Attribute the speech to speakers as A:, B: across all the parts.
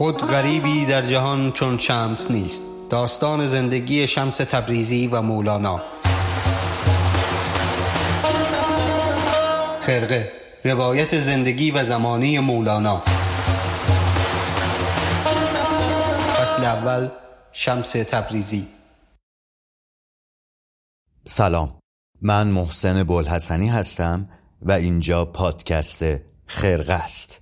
A: خود غریبی در جهان چون شمس نیست. داستان زندگی شمس تبریزی و مولانا. خرقه روایت زندگی و زمانی مولانا. فصل اول شمس تبریزی.
B: سلام. من محسن بلحسنی هستم و اینجا پادکست خرقه است.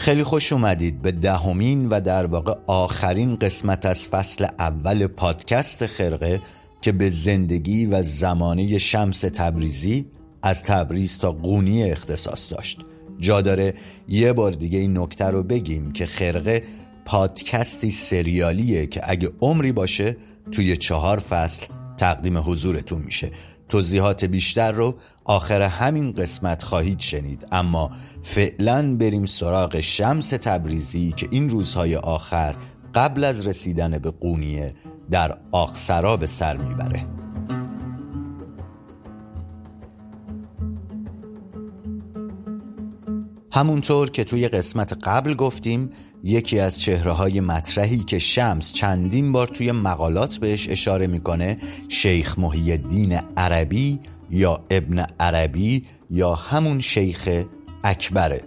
B: خیلی خوش اومدید. به دهمین و در واقع آخرین قسمت از فصل اول پادکست خرقه که به زندگی و زمانه شمس تبریزی از تبریز تا قونی اختصاص داشت. جا داره یه بار دیگه این نکته رو بگیم که خرقه پادکستی سریالیه که اگه عمری باشه توی چهار فصل تقدیم حضورتون میشه. توضیحات بیشتر رو آخر همین قسمت خواهید شنید. اما فعلا بریم سراغ شمس تبریزی که این روزهای آخر قبل از رسیدن به قونیه در آقسرا به سر می‌بره. همونطور که توی قسمت قبل گفتیم یکی از چهره مطرحی که شمس چندین بار توی مقالات بهش اشاره می‌کنه شیخ محی الدین عربی یا ابن عربی یا همون شیخ اکبره.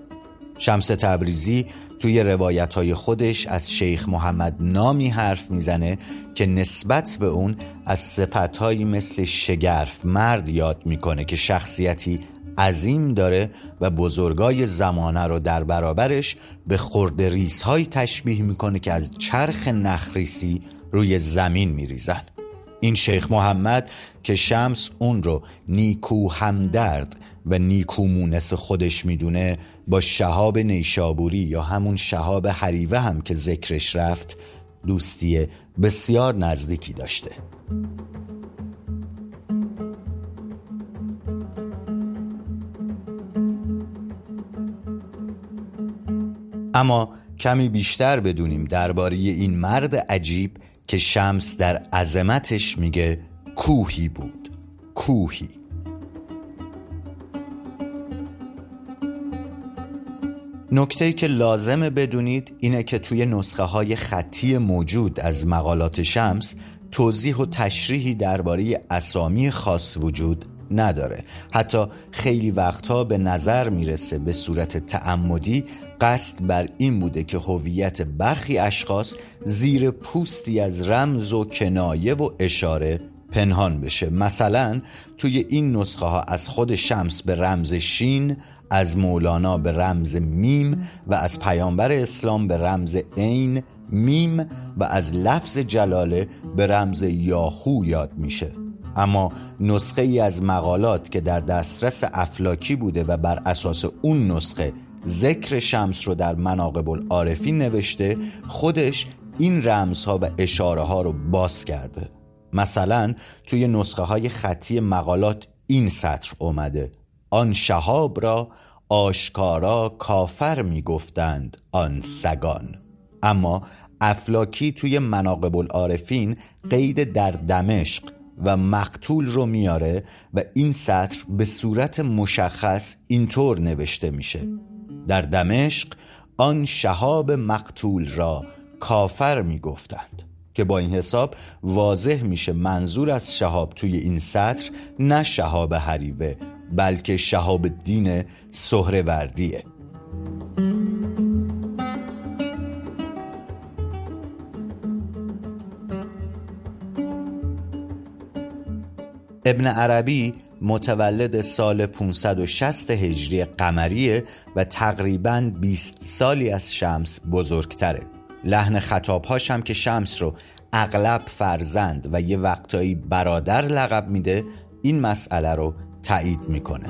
B: شمس تبریزی توی روایت های خودش از شیخ محمد نامی حرف می‌زنه که نسبت به اون از صفتهایی مثل شگرف مرد یاد می‌کنه که شخصیتی عظیم داره و بزرگای زمانه رو در برابرش به خورد های تشبیه می‌کنه که از چرخ نخریسی روی زمین میریزن. این شیخ محمد که شمس اون رو نیکو همدرد و نیکو مونس خودش می‌دونه با شهاب نیشابوری یا همون شهاب حریوه هم که ذکرش رفت دوستی بسیار نزدیکی داشته. اما کمی بیشتر بدونیم درباره این مرد عجیب که شمس در عظمتش میگه کوهی بود. کوهی. نکته که لازمه بدونید اینه که توی نسخه های خطی موجود از مقالات شمس توضیح و تشریحی درباره اسامی خاص وجود نداره. حتی خیلی وقتها به نظر می‌رسه به صورت تعمدی قصد بر این بوده که هویت برخی اشخاص زیر پوستی از رمز و کنایه و اشاره پنهان بشه. مثلا توی این نسخه ها از خود شمس به رمز شین از مولانا به رمز میم و از پیامبر اسلام به رمز عین میم و از لفظ جلاله به رمز یاهو یاد میشه. اما نسخه ای از مقالات که در دسترس افلاکی بوده و بر اساس اون نسخه ذکر شمس رو در مناقب العارفین نوشته خودش این رمزها و اشاره ها رو باز کرده. مثلا توی نسخه های خطی مقالات این سطر اومده. آن شهاب را آشکارا کافر می‌گفتند آن سگان. اما افلاکی توی مناقب العارفین قید در دمشق و مقتول رو میاره و این سطر به صورت مشخص اینطور نوشته میشه. در دمشق آن شهاب مقتول را کافر می‌گفتند که با این حساب واضح میشه منظور از شهاب توی این سطر نه شهاب حریوه بلکه شهاب الدین سهروردیه. ابن عربی متولد سال 560 هجری قمریه و تقریبا 20 سالی از شمس بزرگتره. لحن خطابهاش هم که شمس رو اغلب فرزند و یه وقتایی برادر لقب میده این مسئله رو تایید می‌کنه.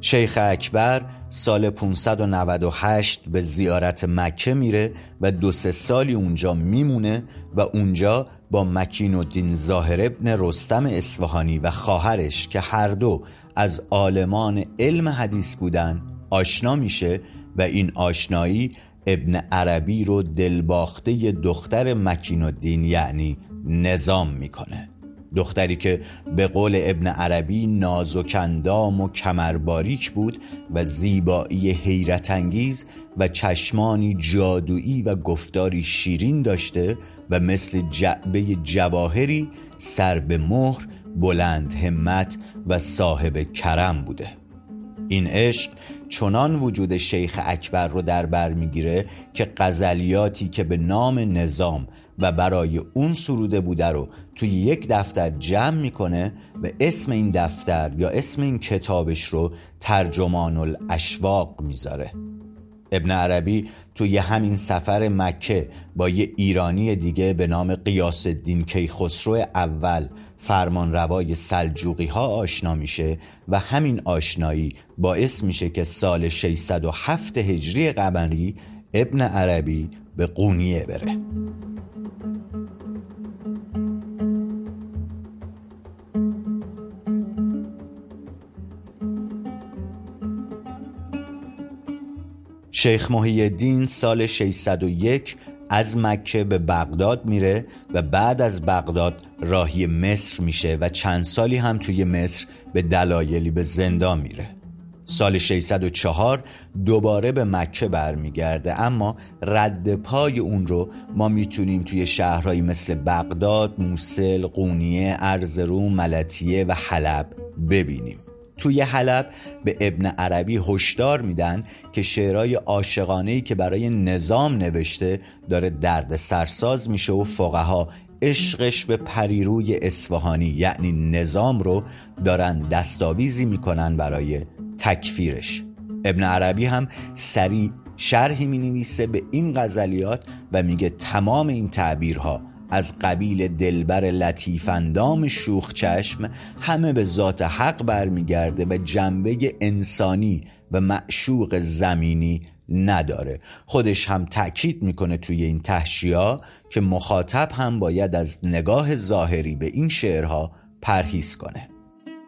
B: شیخ اکبر سال 598 به زیارت مکه میره و دو سه سالی اونجا میمونه و اونجا با مکین و دین ظاهر ابن رستم اصفهانی و خواهرش که هر دو از عالمان علم حدیث بودن آشنا میشه و این آشنایی ابن عربی رو دلباخته دختر مکین و دین یعنی نظام می‌کنه. دختری که به قول ابن عربی نازک اندام و کمرباریک بود و زیبایی حیرت انگیز و چشمانی جادویی و گفتاری شیرین داشته و مثل جعبه جواهری سر به مهر بلند همت و صاحب کرم بوده. این عشق چنان وجود شیخ اکبر رو در بر می‌گیره که غزلیاتی که به نام نظام و برای اون سروده بوده رو توی یک دفتر جمع می‌کنه و اسم این دفتر یا اسم این کتابش رو ترجمان الاشواق می‌ذاره. ابن عربی توی همین سفر مکه با یه ایرانی دیگه به نام قیاس الدین کیخسرو اول فرمان روای سلجوقی ها آشنا میشه و همین آشنایی باعث میشه که سال 607 هجری قمری ابن عربی به قونیه بره. شیخ محی الدین سال 601 از مکه به بغداد میره و بعد از بغداد راهی مصر میشه و چند سالی هم توی مصر به دلایلی به زندان میره. سال 604 دوباره به مکه برمیگرده اما رد پای اون رو ما می‌تونیم توی شهرهایی مثل بغداد، موسل، قونیه، ارزروم، ملتیه و حلب ببینیم. توی حلب به ابن عربی هشدار میدن که شعرهای عاشقانه که برای نظام نوشته داره درد سرساز میشه و فقها عشقش به پریروی اصفهانی یعنی نظام رو دارن دستاویزی می‌کنن برای تکفیرش. ابن عربی هم سریع شرحی می نویسه به این غزلیات و میگه تمام این تعبیرها از قبیل دلبر لطیفندام شوخ چشم همه به ذات حق برمیگرده و جنبه انسانی و معشوق زمینی نداره. خودش هم تأکید می‌کنه توی این تحشیا که مخاطب هم باید از نگاه ظاهری به این شعرها پرهیز کنه.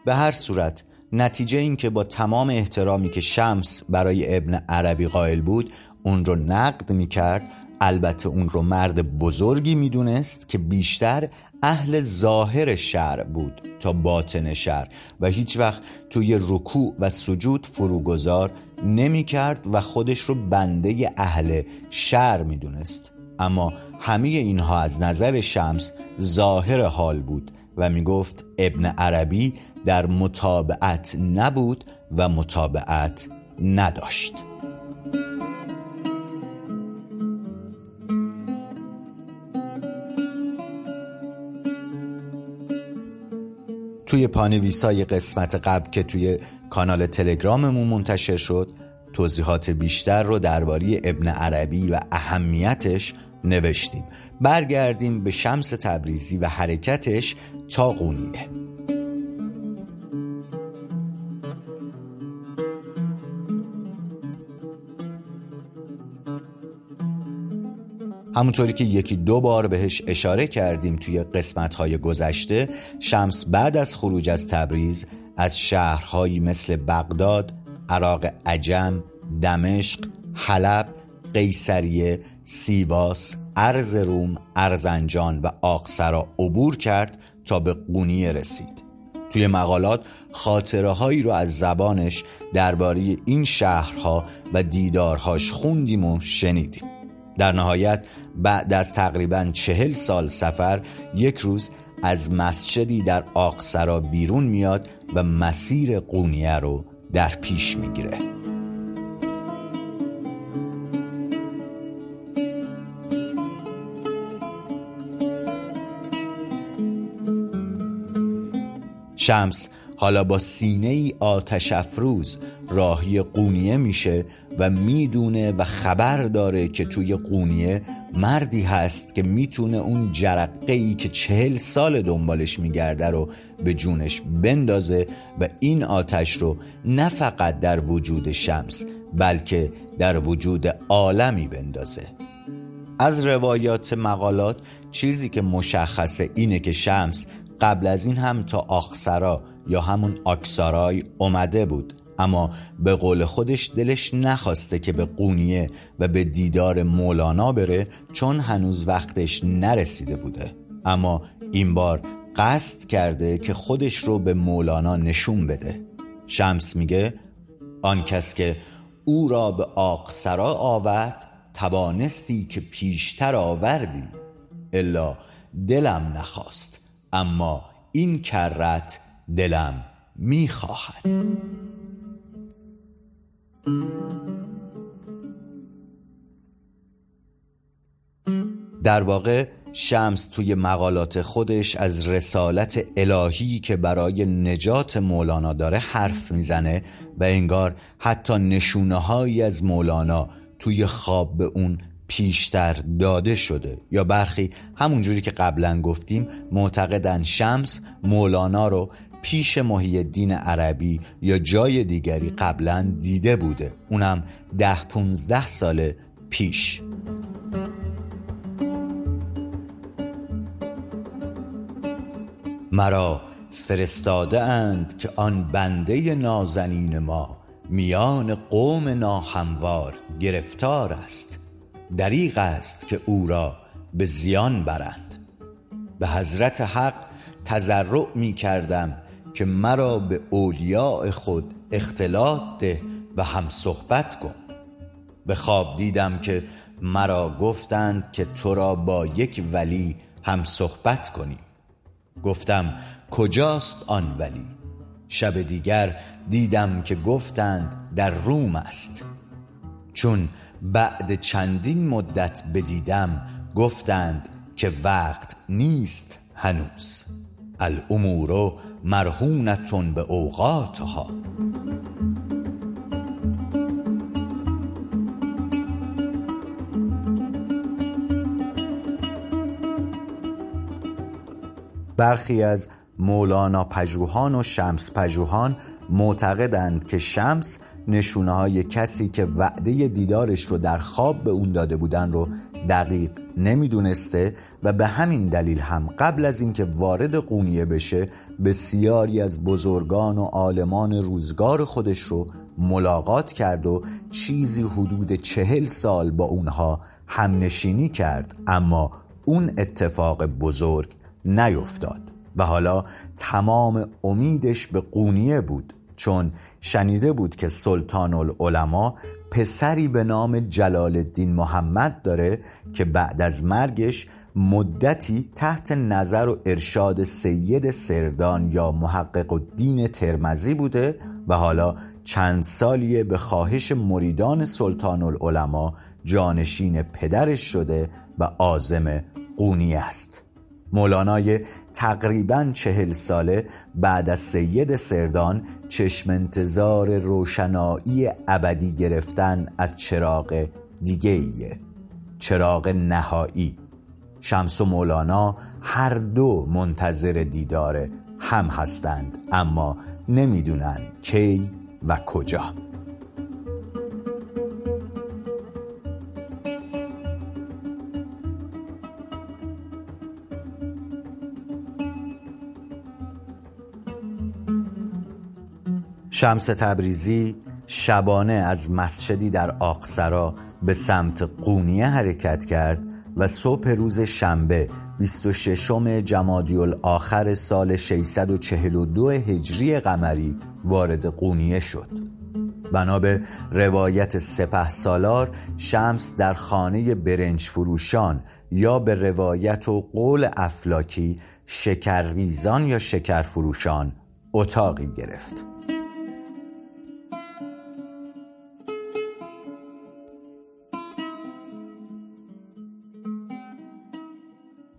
B: به هر صورت نتیجه این که با تمام احترامی که شمس برای ابن عربی قائل بود اون رو نقد می‌کرد البته اون رو مرد بزرگی می‌دونست که بیشتر اهل ظاهر شهر بود تا باطن شهر و هیچ وقت توی رکوع و سجود فروگذار نمی کرد و خودش رو بنده اهل شهر می‌دونست. اما همه اینها از نظر شمس ظاهر حال بود و می گفت ابن عربی در مطابعت نبود و مطابعت نداشت. توی پانویسای قسمت قبل که توی کانال تلگراممون منتشر شد توضیحات بیشتر رو درباره ابن عربی و اهمیتش نوشتیم. برگردیم به شمس تبریزی و حرکتش تا قونیه. همونطوری که یکی دو بار بهش اشاره کردیم توی قسمتهای گذشته شمس بعد از خروج از تبریز از شهرهایی مثل بغداد، عراق عجم، دمشق، حلب، قیصریه، سیواس، ارز روم، ارزنجان و آقسرا عبور کرد تا به قونیه رسید. توی مقالات خاطره هایی رو از زبانش درباره این شهرها و دیدارهاش خوندیم و شنیدیم. در نهایت بعد از تقریبا چهل سال سفر یک روز از مسجدی در آقسرا بیرون میاد و مسیر قونیه رو در پیش می‌گیره. شمس حالا با سینه ای آتش افروز راهی قونیه میشه و می‌دونه و خبر داره که توی قونیه مردی هست که می‌تونه اون جرقه ای که چهل سال دنبالش میگرده رو به جونش بندازه و این آتش رو نه فقط در وجود شمس بلکه در وجود عالمی بندازه. از روایات مقالات چیزی که مشخصه اینه که شمس قبل از این هم تا آخسرا یا همون آکسارای اومده بود. اما به قول خودش دلش نخواسته که به قونیه و به دیدار مولانا بره چون هنوز وقتش نرسیده بوده. اما این بار قصد کرده که خودش رو به مولانا نشون بده. شمس میگه آن کس که او را به آقسرا آورد توانستی که پیشتر آوردی الا دلم نخواست اما این کرت دلم می‌خواهد. در واقع شمس توی مقالات خودش از رسالت الهی که برای نجات مولانا داره حرف می‌زنه و انگار حتی نشونه از مولانا توی خواب به اون پیشتر داده شده. یا برخی همونجوری که قبلا گفتیم معتقدن شمس مولانا رو پیش محی الدین عربی یا جای دیگری قبلا دیده بوده. اونم ده پونزده سال پیش. مرا فرستاده اند که آن بنده نازنین ما میان قوم ناهموار گرفتار است. دریغ است که او را به زیان برند. به حضرت حق تضرع می کردم که مرا به اولیاء خود اختلاط ده و هم صحبت کن. به خواب دیدم که مرا گفتند که تو را با یک ولی هم صحبت کنیم. گفتم کجاست آن ولی؟ شب دیگر دیدم که گفتند در روم است. چون بعد چندین مدت بدیدم گفتند که وقت نیست هنوز. الامور مرهونتون به اوقاتها. برخی از مولانا پژوهان و شمس پژوهان معتقدند که شمس نشونه های کسی که وعده دیدارش رو در خواب به اون داده بودن رو دقیق نمی‌دونسته و به همین دلیل هم قبل از اینکه وارد قونیه بشه بسیاری از بزرگان و عالمان روزگار خودش رو ملاقات کرد و چیزی حدود چهل سال با اونها همنشینی کرد اما اون اتفاق بزرگ نیفتاد و حالا تمام امیدش به قونیه بود چون شنیده بود که سلطان العلماء پسری به نام جلال الدین محمد داره که بعد از مرگش مدتی تحت نظر و ارشاد سید سردان یا محقق الدین ترمزی بوده و حالا چند سالیه به خواهش مریدان سلطان العلماء جانشین پدرش شده و آزم قونی است. مولانای تقریبا چهل ساله بعد از سید سردان چشم انتظار روشنایی ابدی گرفتن از چراغ دیگه ایه. چراغ نهایی. شمس و مولانا هر دو منتظر دیدار هم هستند اما نمی‌دونن کی و کجا. شمس تبریزی شبانه از مسجدی در آقسرا به سمت قونیه حرکت کرد و صبح روز شنبه 26 جمادی آخر سال 642 هجری قمری وارد قونیه شد. بنا به روایت سپه سالار شمس در خانه برنج فروشان یا به روایت و قول افلاکی شکرریزان یا شکر فروشان اتاقی گرفت.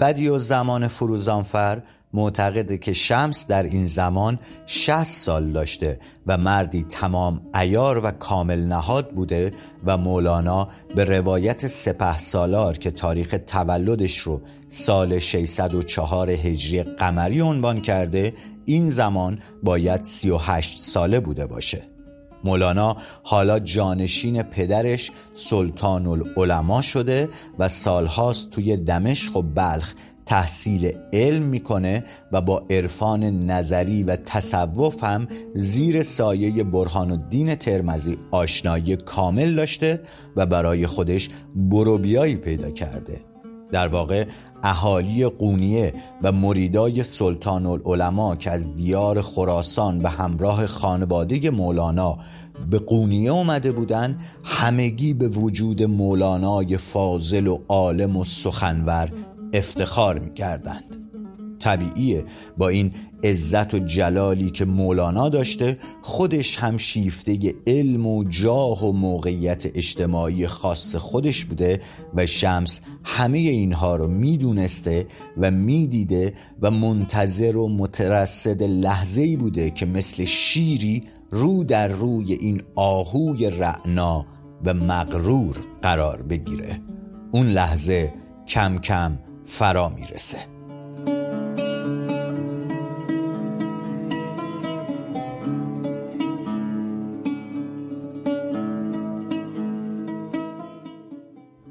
B: بدی و زمان فروزانفر معتقده که شمس در این زمان 60 سال داشته و مردی تمام ایار و کامل نهاد بوده و مولانا به روایت سپه سالار که تاریخ تولدش رو سال 604 هجری قمری عنوان کرده این زمان باید 38 ساله بوده باشه. مولانا حالا جانشین پدرش سلطان العلماء شده و سالهاست توی دمشق و بلخ تحصیل علم می‌کنه و با عرفان نظری و تصوف هم زیر سایه برهان الدین ترمزی آشنایی کامل داشته و برای خودش بروبیایی پیدا کرده. در واقع اهالی قونیه و مریدای سلطان العلماء که از دیار خراسان به همراه خانواده مولانا به قونیه اومده بودن همگی به وجود مولانای فاضل و عالم و سخنور افتخار می‌کردند. طبیعیه با این عزت و جلالی که مولانا داشته خودش هم شیفته علم و جاه و موقعیت اجتماعی خاص خودش بوده و شمس همه اینها رو می‌دونسته و می‌دیده و منتظر و مترصد لحظه بوده که مثل شیری رو در روی این آهوی رعنا و مغرور قرار بگیره. اون لحظه کم کم فرا می‌رسه.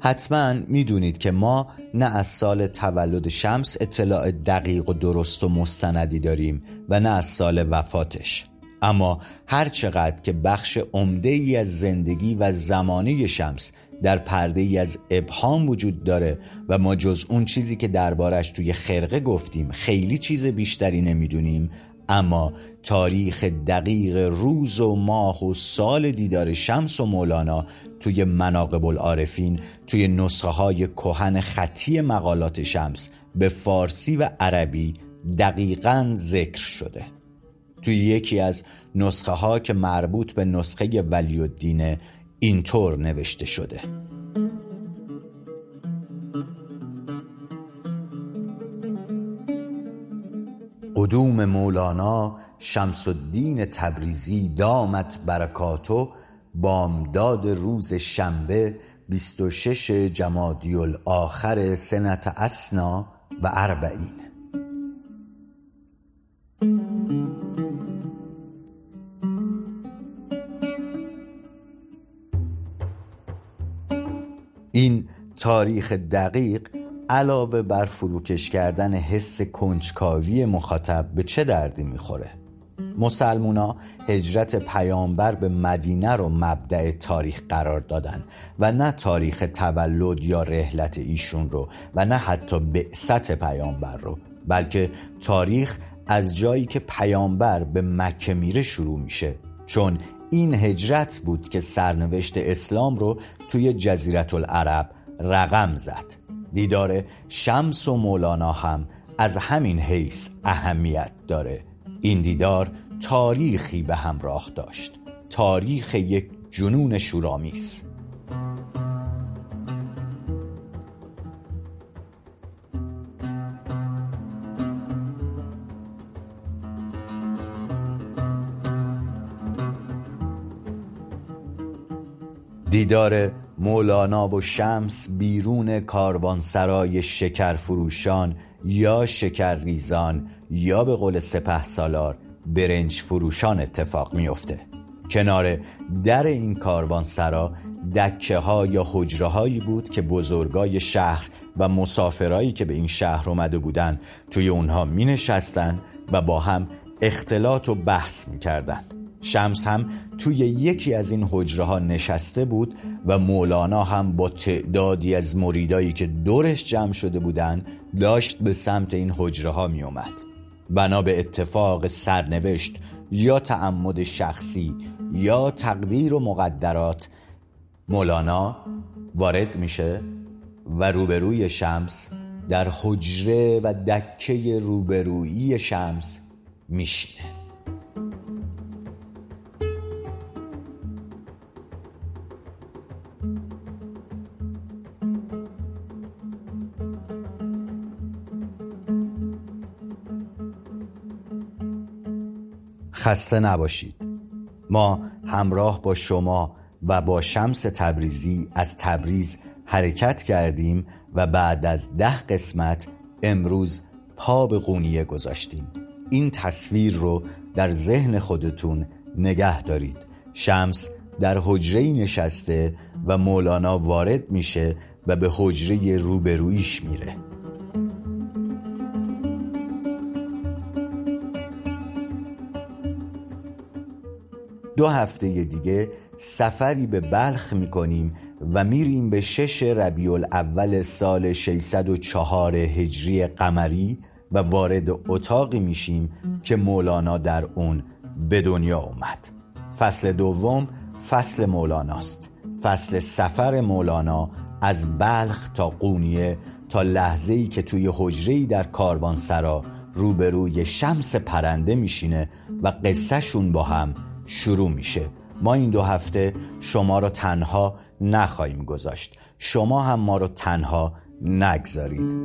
B: حتما می‌دونید که ما نه از سال تولد شمس اطلاع دقیق و درست و مستندی داریم و نه از سال وفاتش. اما هر چقدر که بخش عمده ای از زندگی و زمانه شمس در پرده ای از ابهام وجود داره و ما جز اون چیزی که دربارش توی خرقه گفتیم خیلی چیز بیشتری نمی‌دونیم اما تاریخ دقیق روز و ماه و سال دیدار شمس و مولانا توی مناقب العارفین توی نسخه های کهن خطی مقالات شمس به فارسی و عربی دقیقا ذکر شده. توی یکی از نسخه ها که مربوط به نسخه ولی الدینه اینطور نوشته شده. قدوم مولانا شمس الدین تبریزی دامت برکاتو بامداد روز شنبه 26 جمادی الاخر سنت اسنا و اربعین. این تاریخ دقیق علاوه بر فروکش کردن حس کنجکاوی مخاطب به چه دردی می‌خوره؟ مسلمونا هجرت پیامبر به مدینه رو مبدع تاریخ قرار دادن و نه تاریخ تولد یا رحلت ایشون رو و نه حتی بعثت پیامبر رو بلکه تاریخ از جایی که پیامبر به مکه میره شروع میشه. چون این هجرت بود که سرنوشت اسلام رو توی جزیرت العرب رقم زد. دیدار شمس و مولانا هم از همین حیث اهمیت داره. این دیدار تاریخی به همراه داشت. تاریخ یک جنون شورامیز دیدار مولانا و شمس بیرون کاروانسرای شکر فروشان یا شکر ریزان یا به قول سپه سالار برنج فروشان اتفاق میفته کنار در این کاروانسرا دکه ها یا حجره هایی بود که بزرگای شهر و مسافرایی که به این شهر اومده بودن توی اونها می نشستن و با هم اختلاط و بحث می کردن. شمس هم توی یکی از این حجره ها نشسته بود و مولانا هم با تعدادی از مریدایی که دورش جمع شده بودن داشت به سمت این حجره ها می اومد بنا به اتفاق سرنوشت یا تعمد شخصی یا تقدیر و مقدرات مولانا وارد میشه و روبروی شمس در حجره و دکه روبرویی شمس میشینه. خسته نباشید. ما همراه با شما و با شمس تبریزی از تبریز حرکت کردیم و بعد از ده قسمت امروز پا به قونیه گذاشتیم. این تصویر رو در ذهن خودتون نگه دارید. شمس در حجره نشسته و مولانا وارد میشه و به حجره روبرویش میره. دو هفته دیگه سفری به بلخ می‌کنیم و میریم به شش ربیع الاول سال 604 هجری قمری و وارد اتاقی میشیم که مولانا در اون به دنیا اومد. فصل دوم فصل مولاناست. فصل سفر مولانا از بلخ تا قونیه تا لحظه ای که توی حجره در کاروانسرا روبروی شمس پرنده میشینه و قصهشون با هم شروع میشه. ما این دو هفته شما رو تنها نخواهیم گذاشت. شما هم ما رو تنها نگذارید.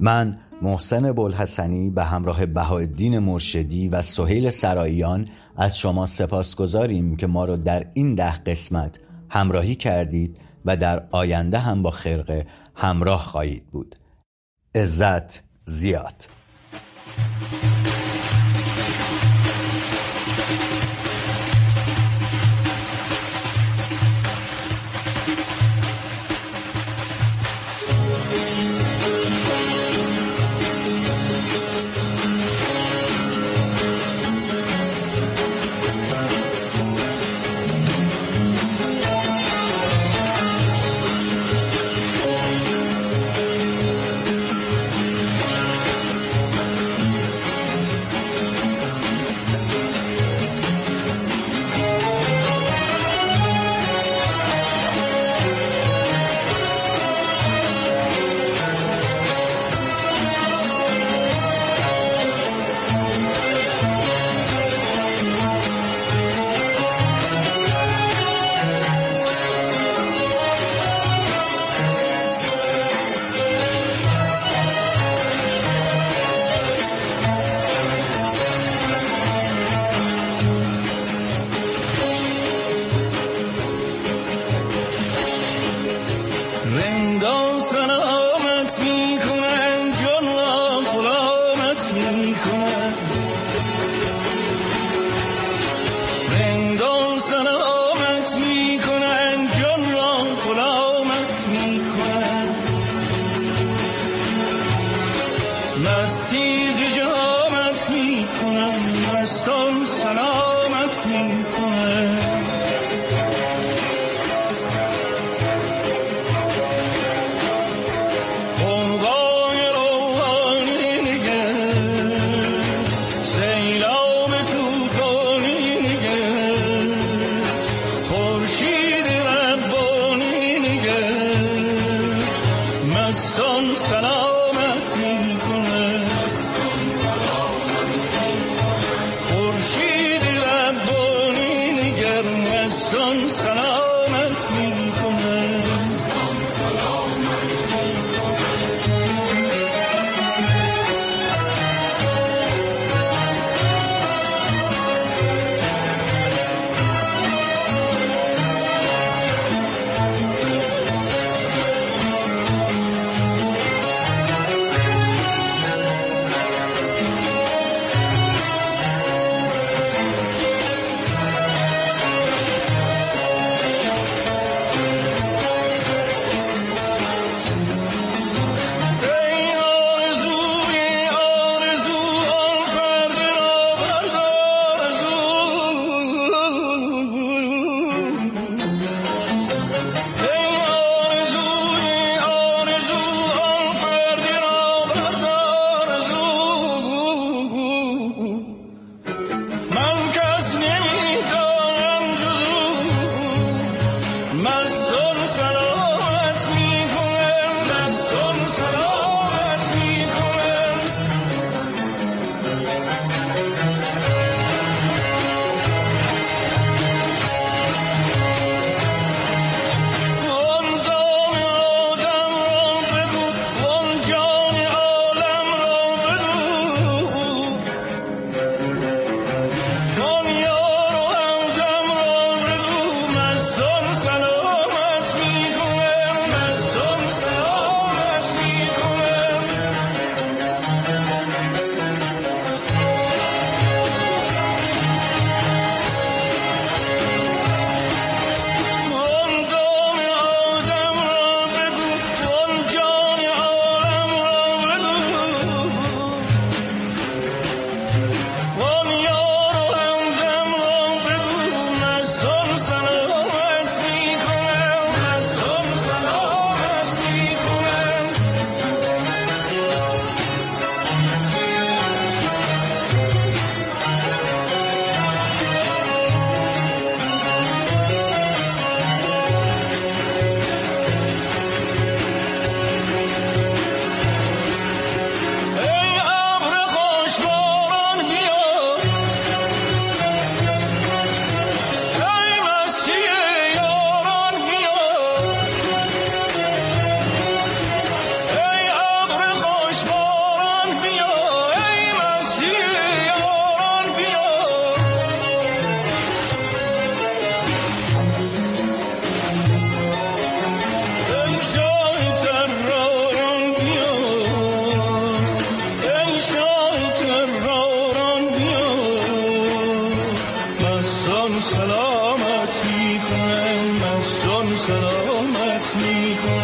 B: من محسن بلحسنی به همراه بهایالدین مرشدی و سهیل سراییان از شما سپاس گذاریم که ما رو در این ده قسمت همراهی کردید و در آینده هم با خرقه همراه خواهید بود. عزت زیاد.
C: lets me.